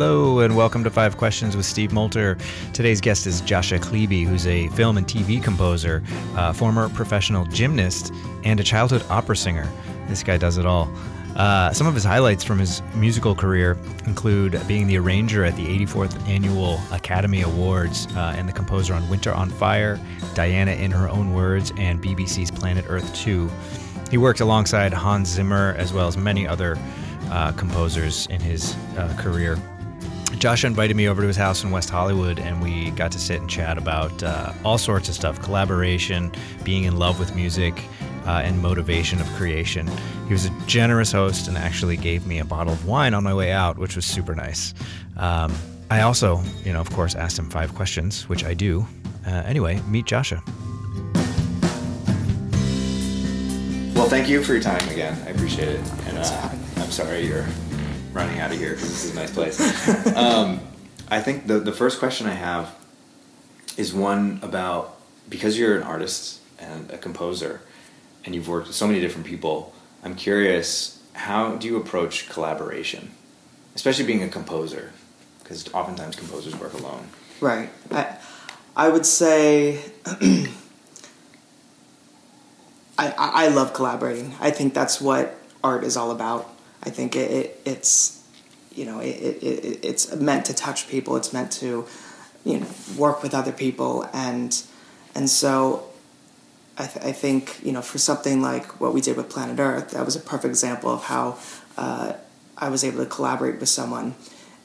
Hello, and welcome to Five Questions with Steve Moulter. Today's guest is Jasha Klebe, who's a film and TV composer, former professional gymnast, and a childhood opera singer. This guy does it all. Uh, some of his highlights from his musical career include being the arranger at the 84th Annual Academy Awards uh, and the composer on Winter on Fire, Diana in Her Own Words, and BBC's Planet Earth 2. He worked alongside Hans Zimmer as well as many other uh, composers in his uh, career. Josh invited me over to his house in West Hollywood, and we got to sit and chat about uh, all sorts of stuff collaboration, being in love with music, uh, and motivation of creation. He was a generous host and actually gave me a bottle of wine on my way out, which was super nice. Um, I also, you know, of course, asked him five questions, which I do. Uh, anyway, meet Jasha. Well, thank you for your time again. I appreciate it. And uh, I'm sorry you're running out of here because this is a nice place. um, I think the, the first question I have is one about because you're an artist and a composer and you've worked with so many different people, I'm curious how do you approach collaboration, especially being a composer? Because oftentimes composers work alone. Right. I, I would say I, I love collaborating. I think that's what art is all about. I think it, it it's you know it, it, it's meant to touch people. It's meant to you know work with other people and and so I, th- I think you know for something like what we did with Planet Earth, that was a perfect example of how uh, I was able to collaborate with someone,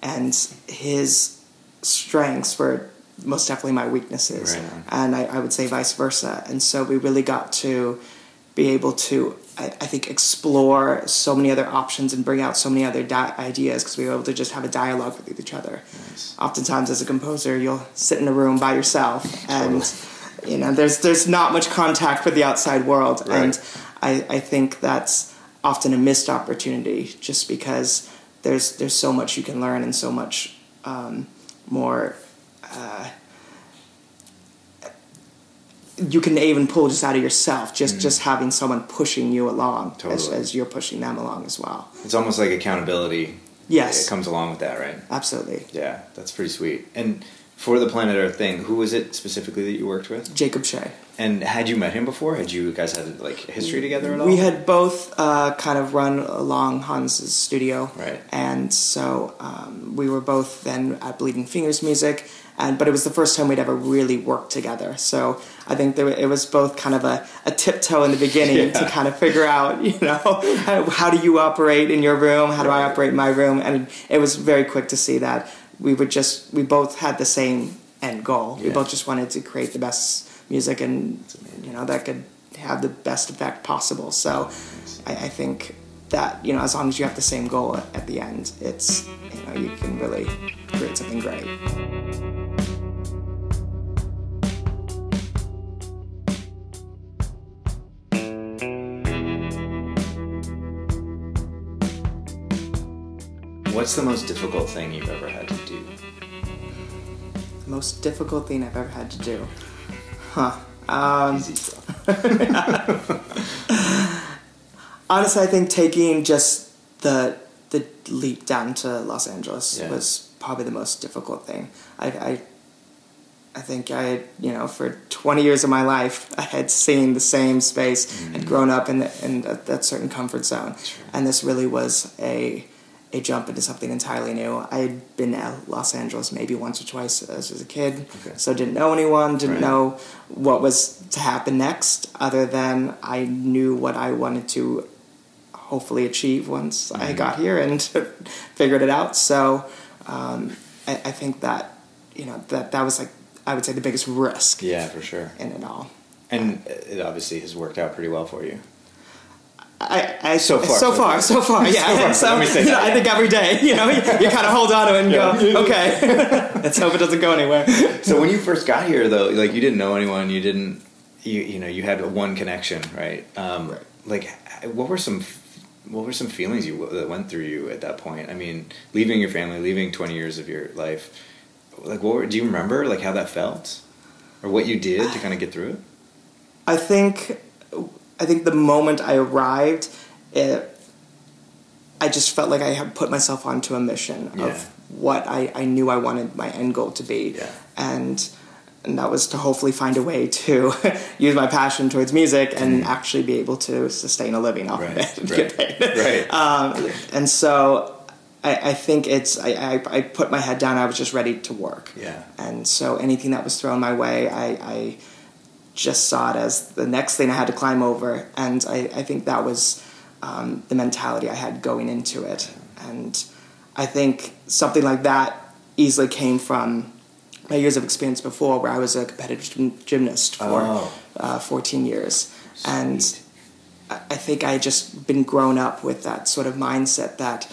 and his strengths were most definitely my weaknesses, right. and I, I would say vice versa. And so we really got to be able to I, I, think explore so many other options and bring out so many other di- ideas because we were able to just have a dialogue with each other. Nice. Oftentimes, as a composer, you'll sit in a room by yourself and you know there's there's not much contact with the outside world, right. and I, I think that's often a missed opportunity just because there's there's so much you can learn and so much um, more. Uh, you can even pull just out of yourself, just mm. just having someone pushing you along totally. as, as, you're pushing them along as well. It's almost like accountability. Yes, it comes along with that, right? Absolutely. Yeah, that's pretty sweet. And for the Planet Earth thing, who was it specifically that you worked with? Jacob Shea. And had you met him before? Had you guys had like history together at all? We had both uh, kind of run along Hans's studio, right? And so um, we were both then at Bleeding Fingers Music, and but it was the first time we'd ever really worked together. So I think there, it was both kind of a, a tiptoe in the beginning yeah. to kind of figure out, you know, how, how, do you operate in your room? How do I operate in my room? And it was very quick to see that we would just we both had the same end goal. Yeah. We both just wanted to create the best music and you know that could have the best effect possible. So I, I think that you know as long as you have the same goal at the end, it's you know you can really create something great. What's the most difficult thing you've ever had to do? The most difficult thing I've ever had to do? Huh. Um, Easy stuff. honestly, I think taking just the the leap down to Los Angeles yeah. was probably the most difficult thing. I, I I think I had, you know, for 20 years of my life, I had seen the same space, mm-hmm. had grown up in, the, in that, that certain comfort zone. And this really was a a jump into something entirely new. I had been to Los Angeles maybe once or twice as, as a kid, okay. so didn't know anyone, didn't right. know what was to happen next, other than I knew what I wanted to hopefully achieve once mm-hmm. I got here and figured it out. So um, I, I, think that you know that that was like I would say the biggest risk. Yeah, for sure. In it all, and it obviously has worked out pretty well for you. I, I, so far, so, far, so far, yeah. so, far, so you know, I think every day, you know, you, you kind of hold on to it and yeah. go, okay, let's hope it doesn't go anywhere. So when you first got here, though, like you didn't know anyone, you didn't, you you know, you had one connection, right? Um, right. Like, what were some what were some feelings you that went through you at that point? I mean, leaving your family, leaving twenty years of your life. Like, what were, do you remember? Like how that felt, or what you did to kind of get through it? I think I think the moment I arrived, it, I just felt like I had put myself onto a mission yeah. of what I, I knew I wanted my end goal to be. Yeah. And and that was to hopefully find a way to use my passion towards music and actually be able to sustain a living off Right, of it and right, right. Um, and so I, I think it's I, I, I put my head down. I was just ready to work. Yeah. And so anything that was thrown my way, I, I just saw it as the next thing I had to climb over. And I, I think that was um, the mentality I had going into it. And I think something like that easily came from my years of experience before, where I was a competitive gym- gymnast for Oh. uh, 14 years. And Sweet. I I think I had just been grown up with that sort of mindset that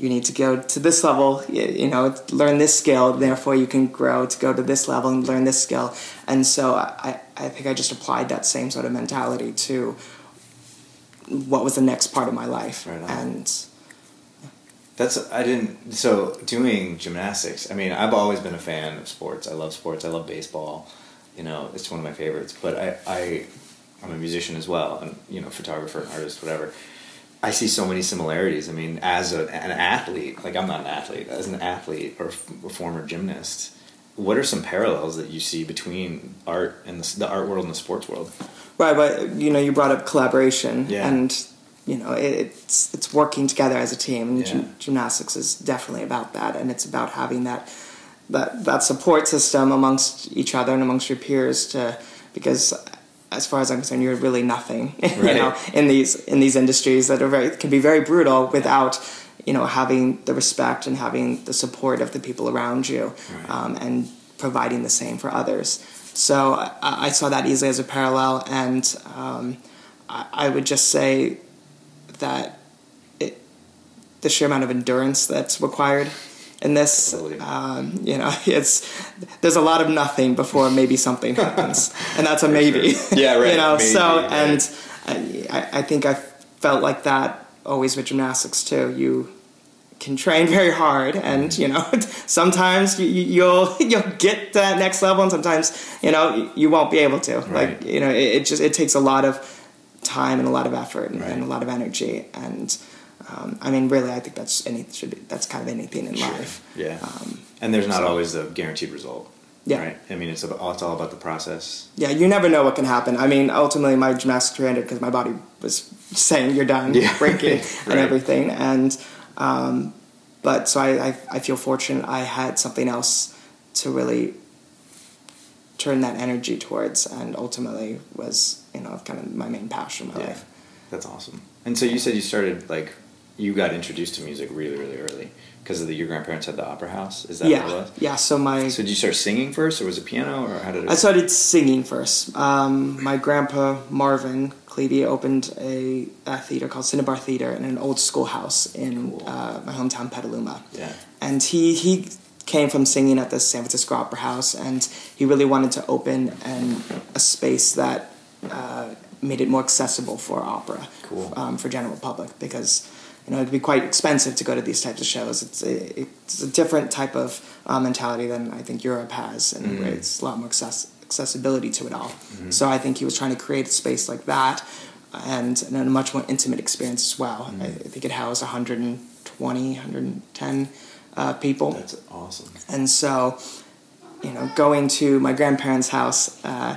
you need to go to this level, you know, learn this skill, therefore you can grow to go to this level and learn this skill. And so I, I think I just applied that same sort of mentality to what was the next part of my life. Right. And That's I didn't. So doing gymnastics. I mean, I've always been a fan of sports. I love sports. I love baseball. You know, it's one of my favorites. But I, I I'm a musician as well, and you know, photographer, artist, whatever. I see so many similarities. I mean, as a, an athlete, like I'm not an athlete, as an athlete or f- a former gymnast, what are some parallels that you see between art and the, the art world and the sports world? Right, but you know, you brought up collaboration, Yeah. and you know, it, it's it's working together as a team. And Yeah. gym, gymnastics is definitely about that, and it's about having that that that support system amongst each other and amongst your peers to because. As far as I'm concerned, you're really nothing, you know, in these in these industries that are very can be very brutal without, you know, having the respect and having the support of the people around you, Right. um, and providing the same for others. So I, I saw that easily as a parallel, and um, I, I would just say that it, the sheer amount of endurance that's required in this, um, you know, it's there's a lot of nothing before maybe something happens, and that's a maybe. Yeah, right, you know, maybe, so right. and I, I think I felt like that always with gymnastics too. You can train very hard and you know sometimes you, you- you'll you'll get that next level and sometimes you know you won't be able to Right. like you know it, it just it takes a lot of time and a lot of effort and, Right. and a lot of energy and um, I mean really I think that's any should be that's kind of anything in Sure. life Yeah. um, and there's not so- always a guaranteed result. Yeah. Right. I mean, it's about, it's all about the process. yeah you never know what can happen I mean ultimately my gymnastics career ended because my body was saying you're done Yeah. breaking Right. and everything and um, but so I, I, I feel fortunate I had something else to really turn that energy towards and ultimately was you know kind of my main passion in my Yeah. life That's awesome. And so you said you started like you got introduced to music really really early because of the, your grandparents had the opera house. Is that yeah what it was? yeah so my So did you start singing first, or was it piano, or how did it? I started singing first. Um, my grandpa Marvin Klebe opened a, a theater called Cinnabar Theater in an old schoolhouse in Cool. uh, my hometown Petaluma. yeah. And he he came from singing at the San Francisco Opera House, and he really wanted to open an, a space that uh, made it more accessible for opera, Cool. um, for general public, because you know it'd be quite expensive to go to these types of shows. It's a, it's a different type of uh, mentality than I think Europe has, and Mm. where it's a lot more access, accessibility to it all. Mm-hmm. So I think he was trying to create a space like that, and, and a much more intimate experience as well. Mm. I, I think it housed 120, 110 uh, people. That's awesome. And so, you know, going to my grandparents' house uh,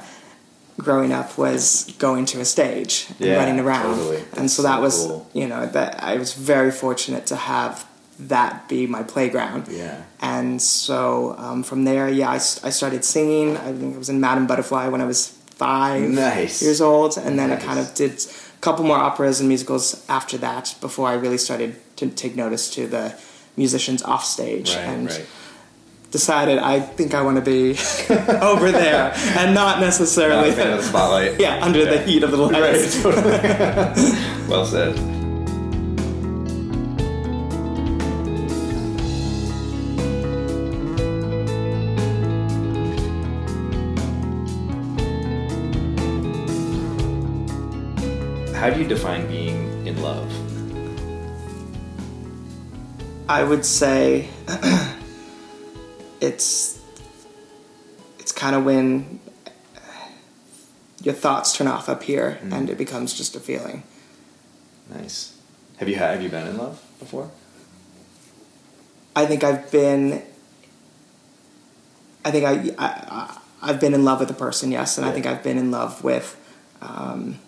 growing up was going to a stage and Yeah, running around. totally. And so that so was, cool. you know, that I was very fortunate to have that be my playground. Yeah. And so um, from there, yeah, I started singing. I think I was in Madame Butterfly when I was five Nice. years old. And then I kind of did a couple more operas and musicals after that before I really started to take notice to the musicians off stage. Right. and right. Decided I think I want to be over there and not Not necessarily of the spotlight. yeah under the heat of the lights. Right. well said. How do you define being in love? I would say it's it's kind of when your thoughts turn off up here Mm. and it becomes just a feeling. Nice. Have you have you been in love before? I think I've been. I think I, I I've been in love with a person, yes, and I think I've been in love with um,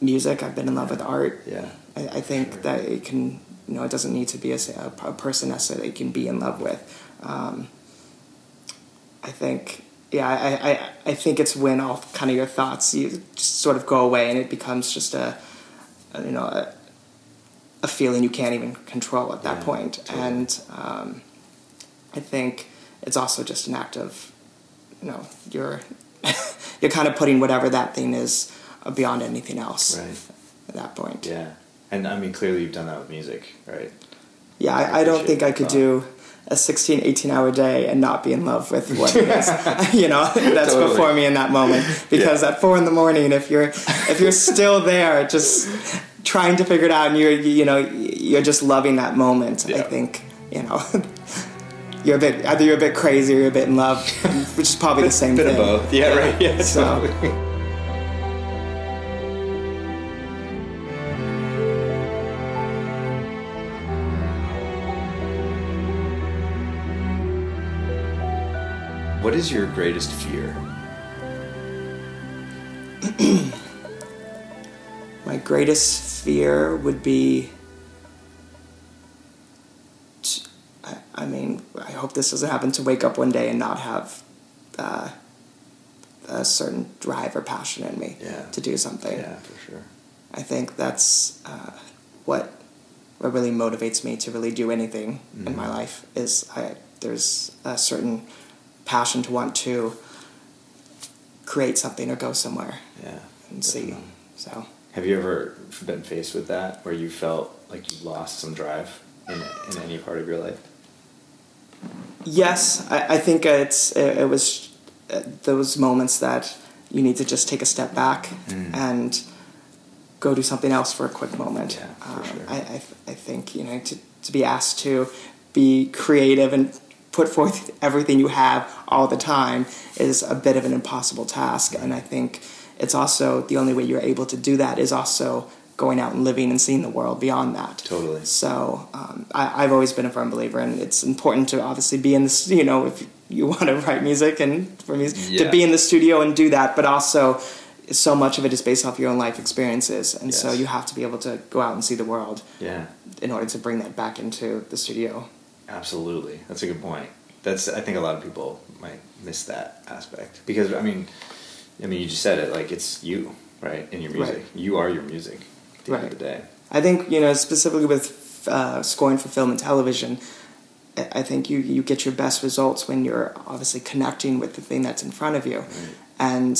music. I've been in love with art. Yeah. I, I think Sure. that it can, you know, it doesn't need to be a, a, a person necessarily that you can be in love with. Um, I think, yeah, I, I, I think it's when all kind of your thoughts you just sort of go away and it becomes just a, a you know, a, a feeling you can't even control at that Yeah, point. totally. And um, I think it's also just an act of, you know, you're you're kind of putting whatever that thing is beyond anything else Right. at that point. Yeah. And I mean, clearly you've done that with music, right? Yeah, I I, don't think I could thought. do a 16, 18 hour day and not be in love with what it is. you know, that's Totally. before me in that moment. Because at four in the morning, if you're if you're still there, just trying to figure it out, and you're you know you're just loving that moment. I think you know. You're a bit either you're a bit crazy or you're a bit in love, which is probably the same Bit thing. of both. Yeah, right. Yeah, So- totally. What is your greatest fear? My greatest fear would be—I mean, I hope this doesn't happen to wake up one day and not have uh, a certain drive or passion in me Yeah. to do something. Yeah, for sure. I think that's uh, what what really motivates me to really do anything in my Mhm. life. Is I there's a certain passion to want to create something or go somewhere Yeah. and see. So. Have you ever been faced with that where you felt like you lost some drive in, in any part of your life? Yes, I, I think it's it, it was uh, those moments that you need to just take a step back Mm. and go do something else for a quick moment. Yeah, for um, sure. I, I I think you know to to be asked to be creative and put forth everything you have all the time is a bit of an impossible task, and I think it's also the only way you're able to do that is also going out and living and seeing the world beyond that. Totally. So um, I, I've always been a firm believer, and it's important to obviously be in this. You know, if you want to write music and for music Yeah. to be in the studio and do that, but also so much of it is based off your own life experiences, and so you have to be able to go out and see the world Yeah. in order to bring that back into the studio. Absolutely, that's a good point. That's I think a lot of people might miss that aspect because I mean, I mean you just said it like it's you right in your music. Right. You are your music. At the end Right. of the day. I think you know specifically with uh, scoring for film and television. I I think you, you get your best results when you're obviously connecting with the thing that's in front of you, and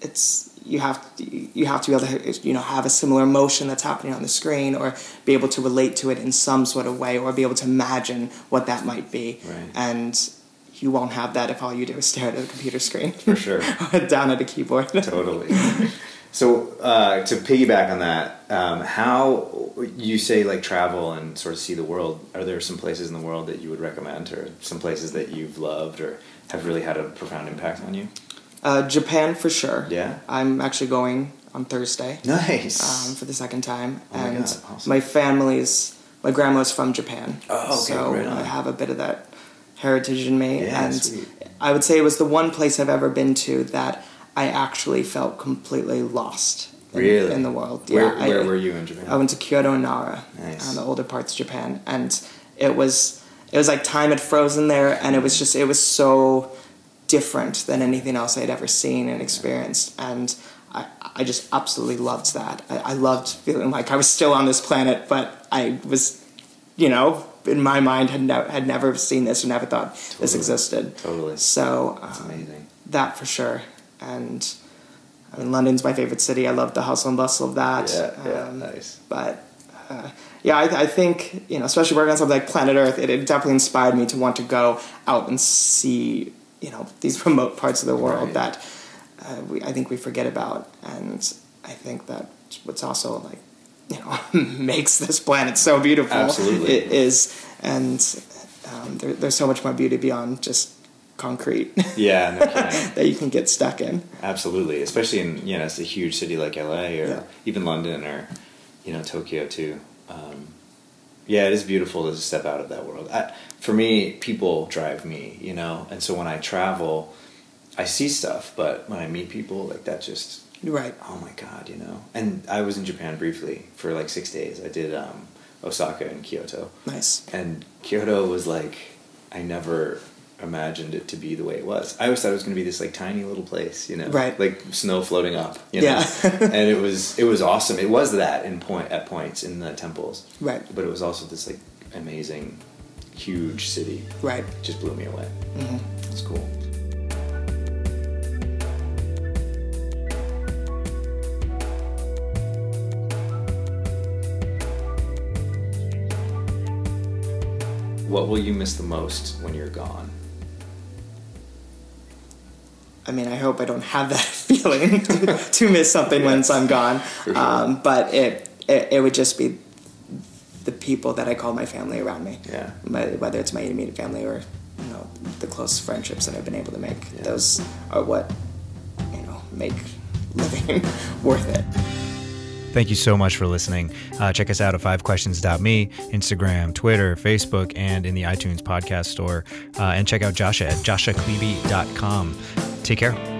it's you have you have to be able to you know have a similar emotion that's happening on the screen, or be able to relate to it in some sort of way, or be able to imagine what that might be, Right. and you won't have that if all you do is stare at a computer screen For sure. or down at a keyboard. totally. So uh, to piggyback on that, um, how you say like travel and sort of see the world? Are there some places in the world that you would recommend, or some places that you've loved or have really had a profound impact on you? Uh, Japan for sure. Yeah. I'm actually going on Thursday. Nice. um, for the second time, Oh my and God, awesome. my family's my grandma's from Japan, Oh, okay, so right. I have a bit of that heritage in me, Yeah, and sweet. I would say it was the one place I've ever been to that I actually felt completely lost. In, Really? in the world. Where, I, where were you in Japan? I went to Kyoto and Nara, Nice. um, the older parts of Japan, and it was it was like time had frozen there, and it was just it was so different than anything else I'd ever seen and experienced, and I I just absolutely loved that. I, I loved feeling like I was still on this planet, but I was, you know, in my mind had had never seen this or never thought this existed. Totally. So um, that for sure, and. I mean, London's my favorite city. I love the hustle and bustle of that. Yeah, yeah, Um, nice. but uh, yeah, I, I think you know, especially working on something like Planet Earth, it, it definitely inspired me to want to go out and see you know these remote parts of the world Right. that uh, we, I think we forget about, and I think that what's also like you know makes this planet so beautiful. Absolutely. it is, and um, there, there's so much more beauty beyond just concrete Yeah, no that you can get stuck in. Absolutely, especially in you know it's a huge city like LA or Yeah. even London or you know Tokyo too. Yeah, it is beautiful to step out of that world. I, for me, people drive me, you know, and so when I travel, I see stuff, but when I meet people, like that just Right. oh my god, you know. And I was in Japan briefly for like six days. I did um, Osaka and Kyoto, Nice. and Kyoto was like I never imagined it to be the way it was. I always thought it was going to be this like tiny little place, you know, Right. Like snow floating up, you know? Yeah. and it was it was awesome. It was that in point at points in the temples, Right. But it was also this like amazing, huge city. Right. It just blew me away. hmm It's cool. What will you miss the most when you're gone? I mean, I hope I don't have that feeling to miss something once I'm gone. sure. Um, but it, it it would just be the people that I call my family around me. Yeah. My, whether it's my immediate family or you know the close friendships that I've been able to make. Yeah. Those are what you know make living worth it. Thank you so much for listening. Uh, check us out at fivequestions.me, Instagram, Twitter, Facebook, and in the iTunes podcast store. Uh, and check out Jasha at jashaklebe.com. Take care.